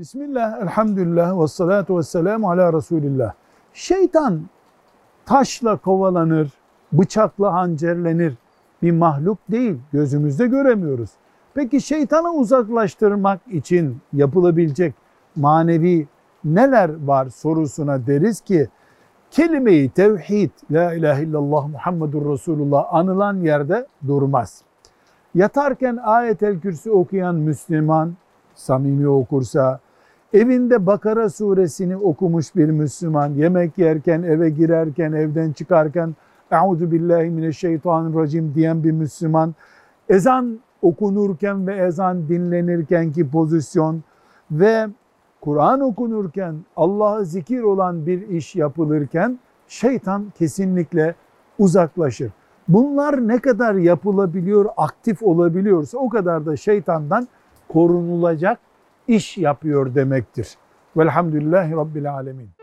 Bismillah, elhamdülillah ve salatu ve selamu ala Resulillah. Şeytan taşla kovalanır, bıçakla hançerlenir bir mahluk değil. Gözümüzde göremiyoruz. Peki şeytanı uzaklaştırmak için yapılabilecek manevi neler var sorusuna deriz ki kelime-i tevhid, la ilahe illallah Muhammedur Resulullah anılan yerde durmaz. Yatarken ayetel kürsü okuyan Müslüman, samimi okursa, evinde Bakara suresini okumuş bir Müslüman, yemek yerken, eve girerken, evden çıkarken, Euzu billahi mineşşeytanirracim diyen bir Müslüman, ezan okunurken ve ezan dinlenirken ki pozisyon ve Kur'an okunurken, Allah'a zikir olan bir iş yapılırken şeytan kesinlikle uzaklaşır. Bunlar ne kadar yapılabiliyor, aktif olabiliyorsa o kadar da şeytandan korunulacak iş yapıyor demektir. Velhamdülillahi Rabbil Alemin.